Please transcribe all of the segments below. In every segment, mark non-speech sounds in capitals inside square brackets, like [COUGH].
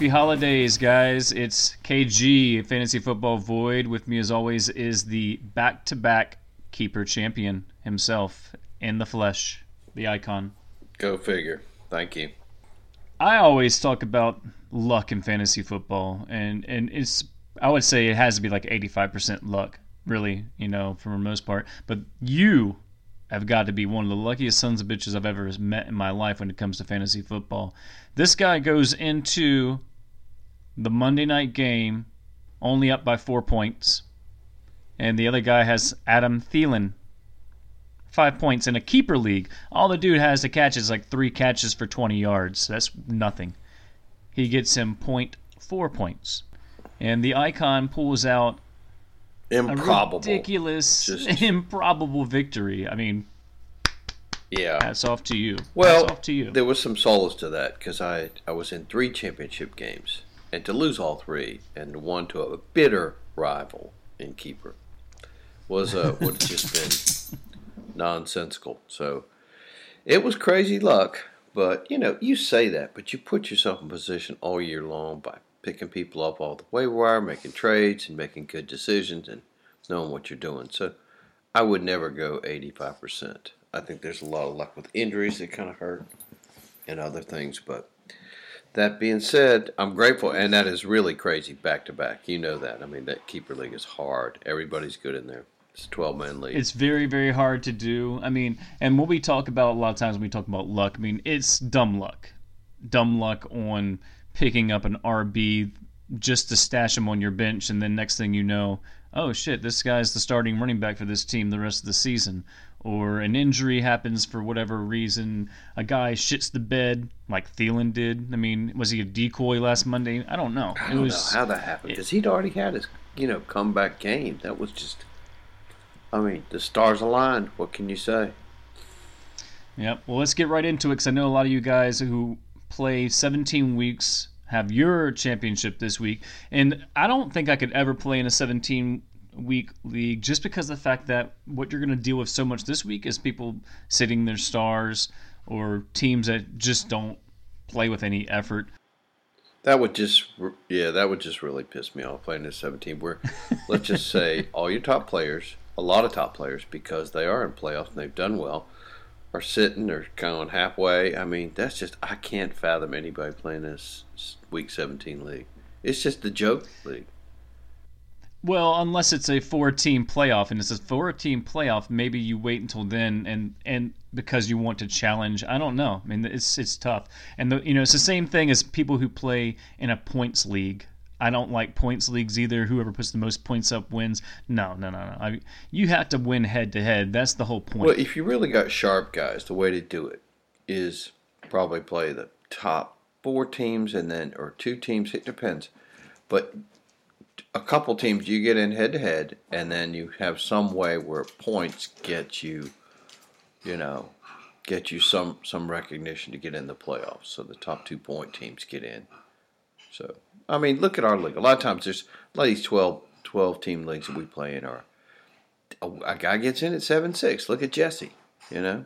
happy holidays, guys. It's KG, Fantasy Football Void. With me, as always, is the back to back keeper champion himself in the flesh, the icon. Go figure. Thank you. I always talk about luck in fantasy football, and, and it's, I would say it has to be like 85% luck, really, you know, for the most part. But you have got to be one of the luckiest sons of bitches I've ever met in my life when it comes to fantasy football. This guy goes into the Monday night game only up by four points, and the other guy has Adam Thielen. Five points in a keeper league. All the dude has to catch is like three catches for 20 yards. That's nothing. He gets him point four points. And the icon pulls out Improbable. a ridiculous, Just- [LAUGHS] improbable victory. I mean, Yeah. hats off to you. Well, off to you. there was some solace to that because I I was in three championship games and to lose all three and one to a bitter rival in keeper was uh, would have just been [LAUGHS] nonsensical. So it was crazy luck, but you know you say that, but you put yourself in position all year long by picking people up off the waiver wire, making trades, and making good decisions and knowing what you're doing. So I would never go 85%. I think there's a lot of luck with injuries that kind of hurt and other things. But that being said, I'm grateful, and that is really crazy back to back. You know that. I mean, that keeper league is hard. Everybody's good in there. It's a 12 man league. It's very, very hard to do. I mean, and what we talk about a lot of times when we talk about luck, I mean, it's dumb luck. Dumb luck on picking up an RB just to stash him on your bench, and then next thing you know, oh shit, this guy's the starting running back for this team the rest of the season. Or an injury happens for whatever reason. A guy shits the bed like Thielen did. I mean, was he a decoy last Monday? I don't know. I don't was know how that happened because he'd already had his, you know, comeback game. That was just, I mean, the stars aligned. What can you say? Yep. Well, let's get right into it because I know a lot of you guys who play 17 weeks have your championship this week, and I don't think I could ever play in a 17 week league just because of the fact that what you're going to deal with so much this week is people sitting their stars or teams that just don't play with any effort. That would just, yeah, that would just really piss me off playing this 17. Where, let's just [LAUGHS] say, all your top players, a lot of top players, because they are in playoffs and they've done well, are sitting or going halfway. I mean, that's just, I can't fathom anybody playing this week 17 league. It's just the joke league. Well, unless it's a four-team playoff, and it's a four-team playoff, maybe you wait until then, and and because you want to challenge. I don't know. I mean, it's it's tough, and the, you know it's the same thing as people who play in a points league. I don't like points leagues either. Whoever puts the most points up wins. No, no, no, no. I, you have to win head to head. That's the whole point. Well, if you really got sharp guys, the way to do it is probably play the top four teams and then or two teams. It depends, but a couple teams you get in head to head, and then you have some way where points get you, you know, get you some some recognition to get in the playoffs. So the top two point teams get in. So I mean, look at our league. A lot of times there's a lot of these 12, 12 team leagues that we play in are a, a guy gets in at seven six. Look at Jesse. You know,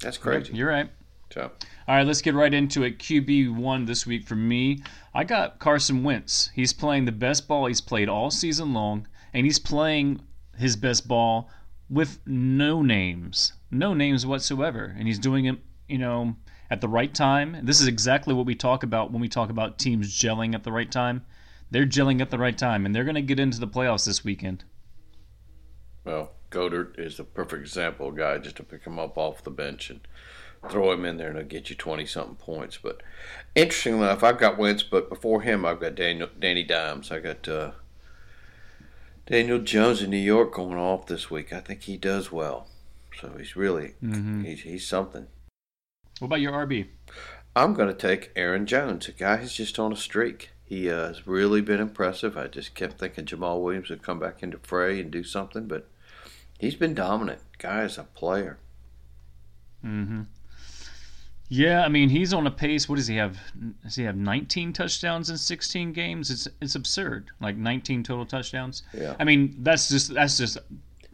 that's crazy. You're right. So All right, let's get right into it. QB one this week for me. I got Carson Wentz. He's playing the best ball he's played all season long, and he's playing his best ball with no names, no names whatsoever, and he's doing it, you know, at the right time. This is exactly what we talk about when we talk about teams gelling at the right time. They're gelling at the right time, and they're going to get into the playoffs this weekend. well, Goedert is the perfect example guy just to pick him up off the bench and throw him in there and he'll get you twenty something points. But interesting enough, I've got Wentz, but before him, I've got Daniel Danny Dimes. I got uh, Daniel Jones in New York going off this week. I think he does well. So he's really he's he's something. What about your RB? I'm going to take Aaron Jones. A guy who's just on a streak. He uh, has really been impressive. I just kept thinking Jamaal Williams would come back into fray and do something, but he's been dominant. Guy is a player. Mm-hmm. Yeah, I mean he's on a pace. What does he have? Does he have 19 touchdowns in 16 games? It's it's absurd. Like 19 total touchdowns. Yeah. I mean that's just that's just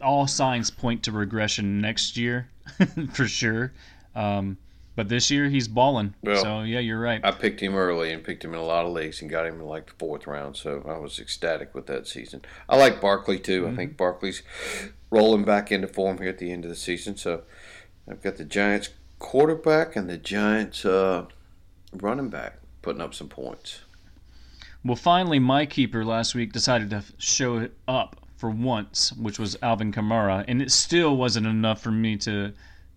all signs point to regression next year [LAUGHS] for sure. Um, But this year he's balling. Well, so yeah, you're right. I picked him early and picked him in a lot of leagues and got him in like the fourth round. So I was ecstatic with that season. I like Barkley too. Mm-hmm. I think Barkley's rolling back into form here at the end of the season. So I've got the Giants quarterback and the Giants uh, running back putting up some points. Well, finally, my keeper last week decided to show up for once, which was Alvin Kamara, and it still wasn't enough for me to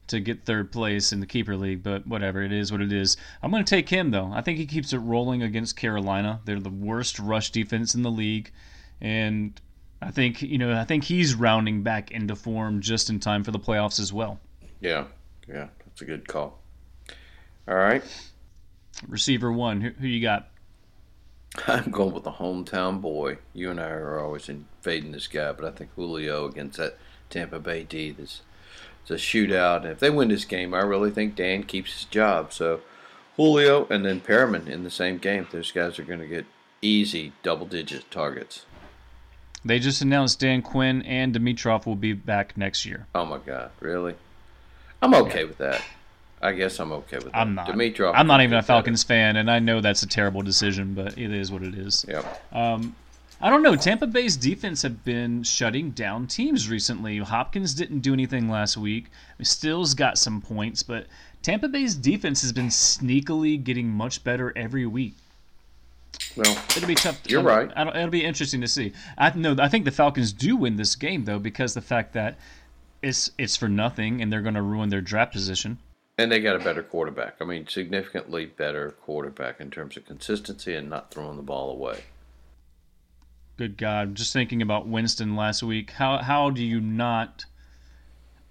to get third place in the keeper league. But whatever, it is what it is. I'm going to take him though. I think he keeps it rolling against Carolina. They're the worst rush defense in the league, and I think you know I think he's rounding back into form just in time for the playoffs as well. Yeah, yeah, that's a good call. All right. Receiver one, who, who you got? [LAUGHS] I'm going with the hometown boy. You and I are always invading this guy, but I think Julio against that Tampa Bay D. This it's a shootout, and if they win this game, I really think Dan keeps his job. So Julio and then Perriman in the same game. Those guys are going to get easy double-digit targets. They just announced Dan Quinn and Dimitroff will be back next year. Oh my God, really? I'm okay yeah. with that. I guess I'm okay with that. I'm not. Dimitroff I'm not even a Falcons fan, and I know that's a terrible decision, but it is what it is. Yep. Um, I don't know. Tampa Bay's defense have been shutting down teams recently. Hopkins didn't do anything last week. Stills got some points, but Tampa Bay's defense has been sneakily getting much better every week. Well, it'll be tough. You're right. it'll be interesting to see. I know. I think the Falcons do win this game though, because the fact that it's it's for nothing, and they're going to ruin their draft position. And they got a better quarterback. I mean, significantly better quarterback in terms of consistency and not throwing the ball away. Good God! Just thinking about Winston last week. How how do you not?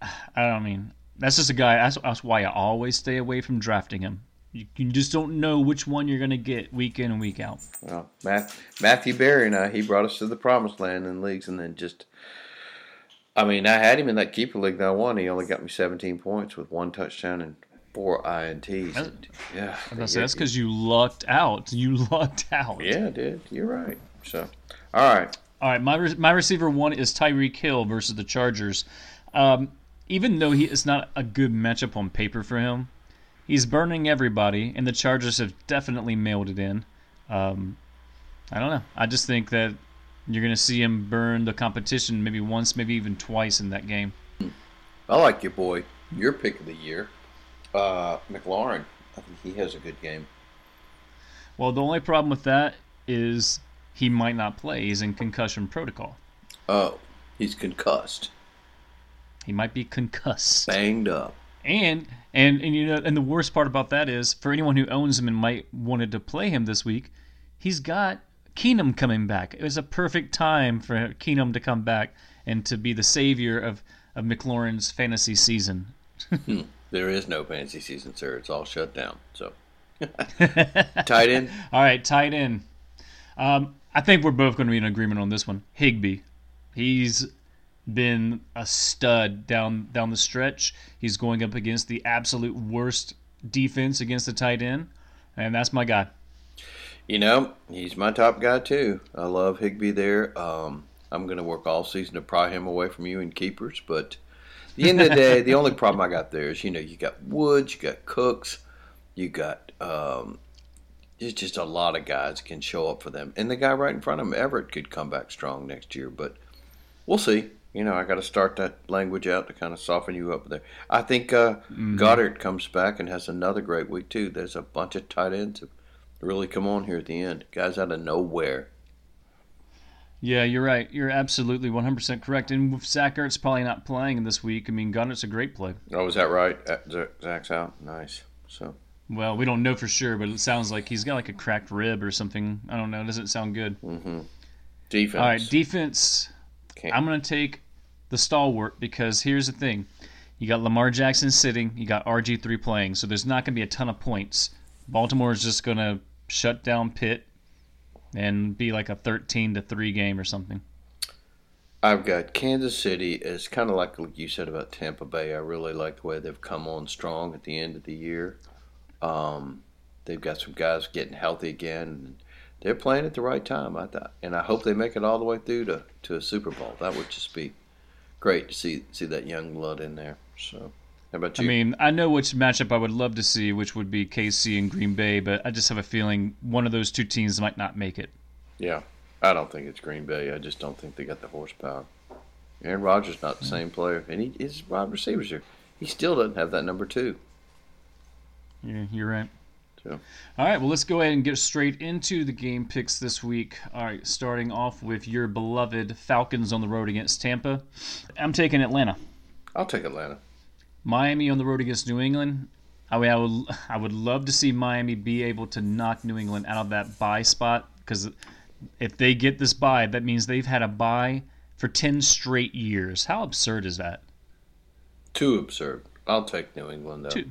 I don't mean that's just a guy. That's, that's why I always stay away from drafting him. You, you just don't know which one you're going to get week in and week out. Well, Matt, Matthew Berry and I, he brought us to the promised land in leagues, and then just I mean, I had him in that keeper league that I won. He only got me 17 points with one touchdown and four INTs. And, yeah, that's because you lucked out. [LAUGHS] You lucked out. Yeah, I did. You're right. So, all right. All right. My my receiver one is Tyreek Hill versus the Chargers. Um, even though he is not a good matchup on paper for him, he's burning everybody, and the Chargers have definitely mailed it in. Um, I don't know. I just think that you're going to see him burn the competition maybe once, maybe even twice in that game. I like your boy. Your pick of the year, uh, McLaurin. I think he has a good game. Well, the only problem with that is he might not play. He's in concussion protocol. Oh, he's concussed. He might be concussed. Banged up. And and and you know, and the worst part about that is for anyone who owns him and might wanted to play him this week, he's got Keenum coming back. It was a perfect time for Keenum to come back and to be the savior of, of McLaurin's fantasy season. [LAUGHS] Hmm. there is no fantasy season, sir. It's all shut down. So, [LAUGHS] tight end. All right, tight end. Um, I think we're both going to be in agreement on this one. Higbee. He's been a stud down down the stretch. He's going up against the absolute worst defense against the tight end, and that's my guy. You know, he's my top guy too. I love Higbee there. Um, I'm going to work all season to pry him away from you and keepers, but at the end of the day, the only problem I got there is you know you got Woods, you got Cooks, you got um, there's just a lot of guys can show up for them, and the guy right in front of him, Everett, could come back strong next year, but we'll see. You know, I got to start that language out to kind of soften you up there. I think uh, mm-hmm. Goedert comes back and has another great week too. There's a bunch of tight ends really come on here at the end. Guys out of nowhere. Yeah, you're right. You're absolutely 100% correct. And with Zach Ertz probably not playing this week, I mean, Goedert's a great play. Oh, is that right? Zach's out. Nice. So. Well, we don't know for sure, but it sounds like he's got like a cracked rib or something. I don't know. It doesn't sound good. Mm-hmm. Defense. All right, defense. Can't. I'm going to take the stalwart because here's the thing. You got Lamar Jackson sitting. You got RG3 playing. So there's not going to be a ton of points. Baltimore is just going to shut down Pitt and be like a 13 to 3 game or something. I've got Kansas City as kind of like you said about Tampa Bay. I really like the way they've come on strong at the end of the year. Um, they've got some guys getting healthy again. They're playing at the right time, I thought, and I hope they make it all the way through to, to a Super Bowl. That would just be great to see see that young blood in there. So, How about I mean, I know which matchup I would love to see, which would be KC and Green Bay, but I just have a feeling one of those two teams might not make it. yeah, I don't think it's Green Bay. I just don't think they got the horsepower. Aaron Rodgers not the same player, and he his wide receivers here. He still doesn't have that number two. Yeah, you're right. So All right, well, let's go ahead and get straight into the game picks this week. All right, starting off with your beloved Falcons on the road against Tampa. I'm taking Atlanta. I'll take Atlanta. Miami on the road against New England. I mean, I would, I would love to see Miami be able to knock New England out of that bye spot because if they get this bye, that means they've had a bye for 10 straight years. How absurd is that? Too absurd. I'll take New England though. Two.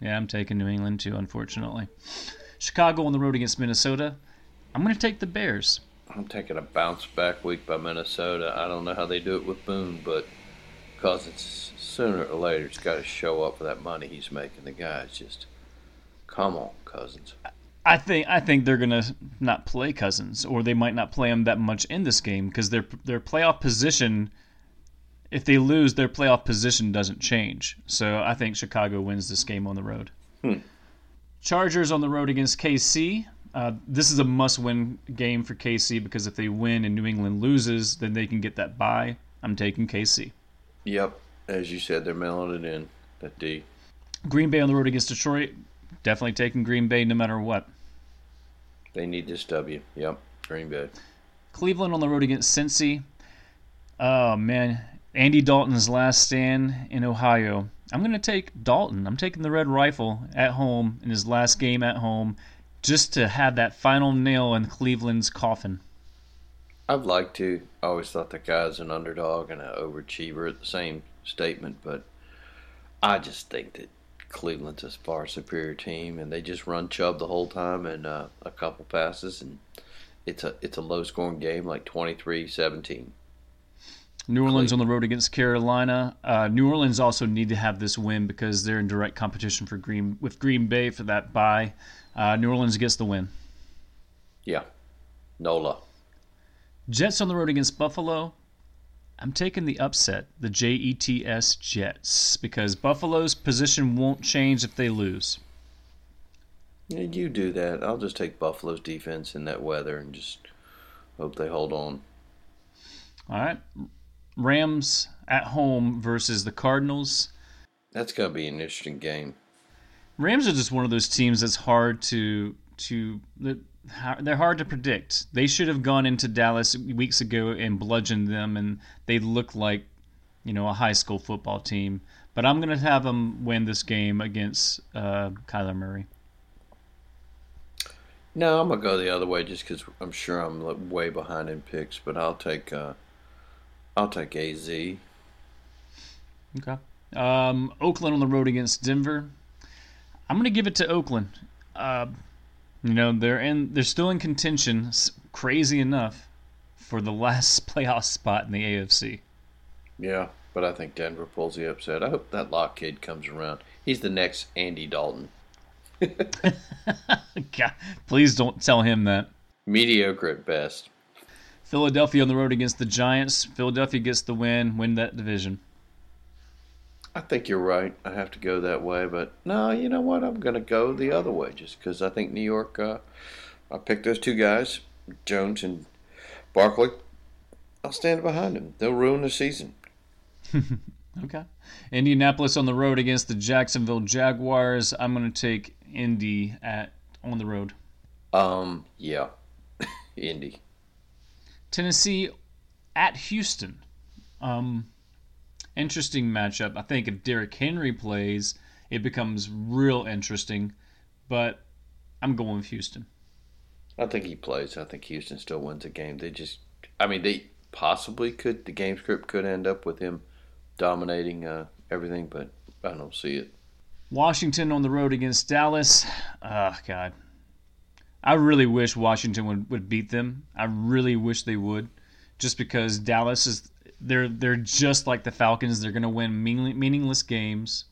Yeah, I'm taking New England too, unfortunately. Chicago on the road against Minnesota. I'm going to take the Bears. I'm taking a bounce back week by Minnesota. I don't know how they do it with Boone, but because it's sooner or later, it's got to show up for that money he's making. The guy's just, come on, Cousins. I think I think they're gonna not play Cousins, or they might not play him that much in this game because their their playoff position. If they lose, their playoff position doesn't change. So I think Chicago wins this game on the road. Hmm. Chargers on the road against KC. Uh, this is a must-win game for KC because if they win and New England loses, then they can get that bye. I'm taking KC. Yep, as you said, they're mailing it in. That D. Green Bay on the road against Detroit. Definitely taking Green Bay no matter what. They need this W. Yep, Green Bay. Cleveland on the road against Cincy. Oh man, Andy Dalton's last stand in Ohio. I'm going to take Dalton. I'm taking the Red Rifle at home in his last game at home, just to have that final nail in Cleveland's coffin. I'd like to. I always thought the guy's an underdog and an overachiever at the same statement, but I just think that Cleveland's a far superior team, and they just run Chubb the whole time and uh, a couple passes, and it's a it's a low scoring game, like 23-17. New Orleans on the road against Carolina. Uh, New Orleans also need to have this win because they're in direct competition for Green with Green Bay for that bye. Uh, New Orleans gets the win. Yeah, Nola. Jets on the road against Buffalo. I'm taking the upset, the J E T S Jets, because Buffalo's position won't change if they lose. Yeah, you do that. I'll just take Buffalo's defense in that weather and just hope they hold on. All right. Rams at home versus the Cardinals. That's gonna be an interesting game. Rams are just one of those teams that's hard to to they're hard to predict. They should have gone into Dallas weeks ago and bludgeoned them, and they look like you know a high school football team. But I'm gonna have them win this game against uh, Kyler Murray. No, I'm gonna go the other way just because I'm sure I'm way behind in picks. But I'll take uh, I'll take AZ. Okay. Um, Oakland on the road against Denver. I'm gonna give it to Oakland. Uh, you know they're in they're still in contention, crazy enough, for the last [LAUGHS] playoff spot in the AFC. Yeah, but I think Denver pulls the upset. I hope that Lock kid comes around. He's the next Andy Dalton. [LAUGHS] God, please don't tell him that. Mediocre at best. Philadelphia on the road against the Giants. Philadelphia gets the win, win that division. I think you're right. I have to go that way, but no, you know what? I'm going to go the other way just because I think New York. Uh, I picked those two guys, Jones and Barkley. I'll stand behind them. They'll ruin the season. [LAUGHS] okay. Indianapolis on the road against the Jacksonville Jaguars. I'm going to take Indy at on the road. Um, yeah, [LAUGHS] Indy. Tennessee at Houston. Um, interesting matchup. I think if Derrick Henry plays, it becomes real interesting. But I'm going with Houston. I think he plays. I think Houston still wins a game. They just, I mean, they possibly could. The game script could end up with him dominating uh, everything, but I don't see it. Washington on the road against Dallas. Oh, God. I really wish Washington would, would beat them. I really wish they would, just because Dallas is they're they're just like the Falcons. They're going to win meaning, meaningless games.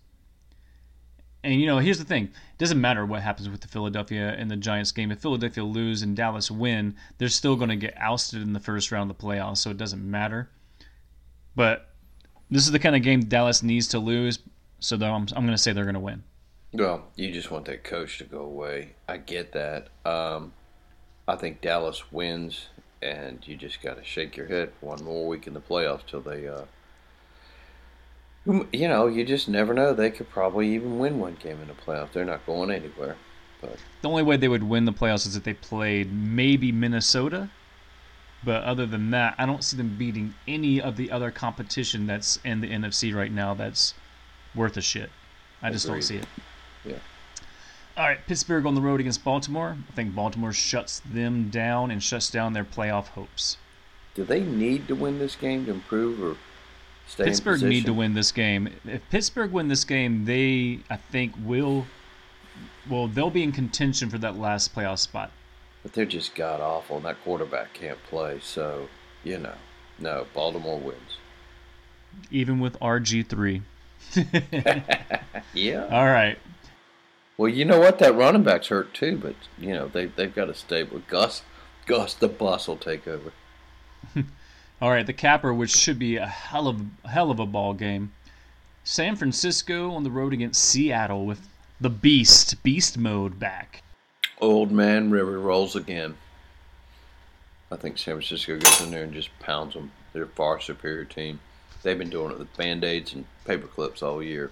And you know, here's the thing: it doesn't matter what happens with the Philadelphia and the Giants game. If Philadelphia lose and Dallas win, they're still going to get ousted in the first round of the playoffs, so it doesn't matter. But this is the kind of game Dallas needs to lose. So I'm, I'm going to say they're going to win. Well, you just want that coach to go away. I get that. Um, I think Dallas wins, and you just got to shake your head one more week in the playoffs till they. Uh, you know, you just never know. They could probably even win one game in the playoffs. They're not going anywhere. But the only way they would win the playoffs is if they played maybe Minnesota. But other than that, I don't see them beating any of the other competition that's in the NFC right now that's worth a shit. I just Agreed. don't see it. Yeah. All right, Pittsburgh on the road against Baltimore. I think Baltimore shuts them down and shuts down their playoff hopes. Do they need to win this game to improve or stay Pittsburgh need to win this game. If Pittsburgh win this game, they I think will well, they'll be in contention for that last playoff spot. But they're just god awful and that quarterback can't play, so you know. No, Baltimore wins. Even with RG3. [LAUGHS] [LAUGHS] yeah. All right. Well, you know what? That running back's hurt too, but you know they they've got to stay with Gus. Gus the boss will take over. [LAUGHS] All right, the capper, which should be a hell of a hell of a ball game. San Francisco on the road against Seattle with the Beast Beast mode back. Old man River rolls again. I think San Francisco gets in there and just pounds them. They're a far superior team. They've been doing it with band aids and paper clips all year.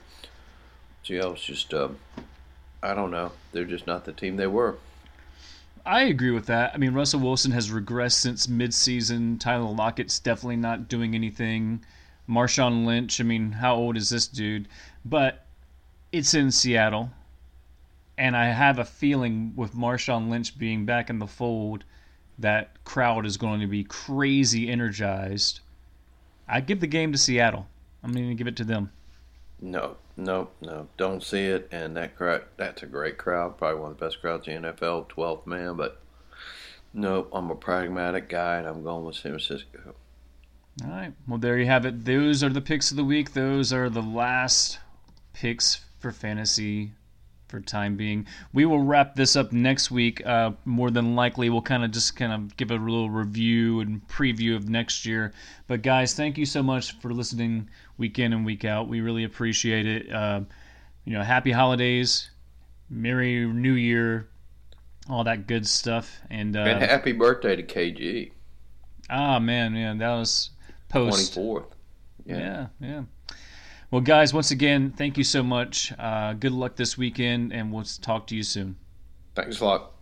Seattle's just uh, I don't know. They're just not the team they were. I agree with that. I mean, Russell Wilson has regressed since midseason. Tyler Lockett's definitely not doing anything. Marshawn Lynch, I mean, how old is this dude? But it's in Seattle. And I have a feeling with Marshawn Lynch being back in the fold, that crowd is going to be crazy energized. I give the game to Seattle. I'm going to give it to them. No, no, no, don't see it. And that crowd, that's a great crowd, probably one of the best crowds in the NFL, 12th man. But no, I'm a pragmatic guy, and I'm going with San Francisco. All right. Well, there you have it. Those are the picks of the week. Those are the last picks for fantasy for time being. We will wrap this up next week. Uh, more than likely, we'll kind of just kind of give a little review and preview of next year. But guys, thank you so much for listening week in and week out. We really appreciate it. Uh, you know, happy holidays, merry New Year, all that good stuff, and, uh, and happy birthday to KG. Ah man, man, that was post twenty fourth. Yeah. yeah, yeah. Well, guys, once again, thank you so much. Uh, good luck this weekend, and we'll talk to you soon. Thanks a lot.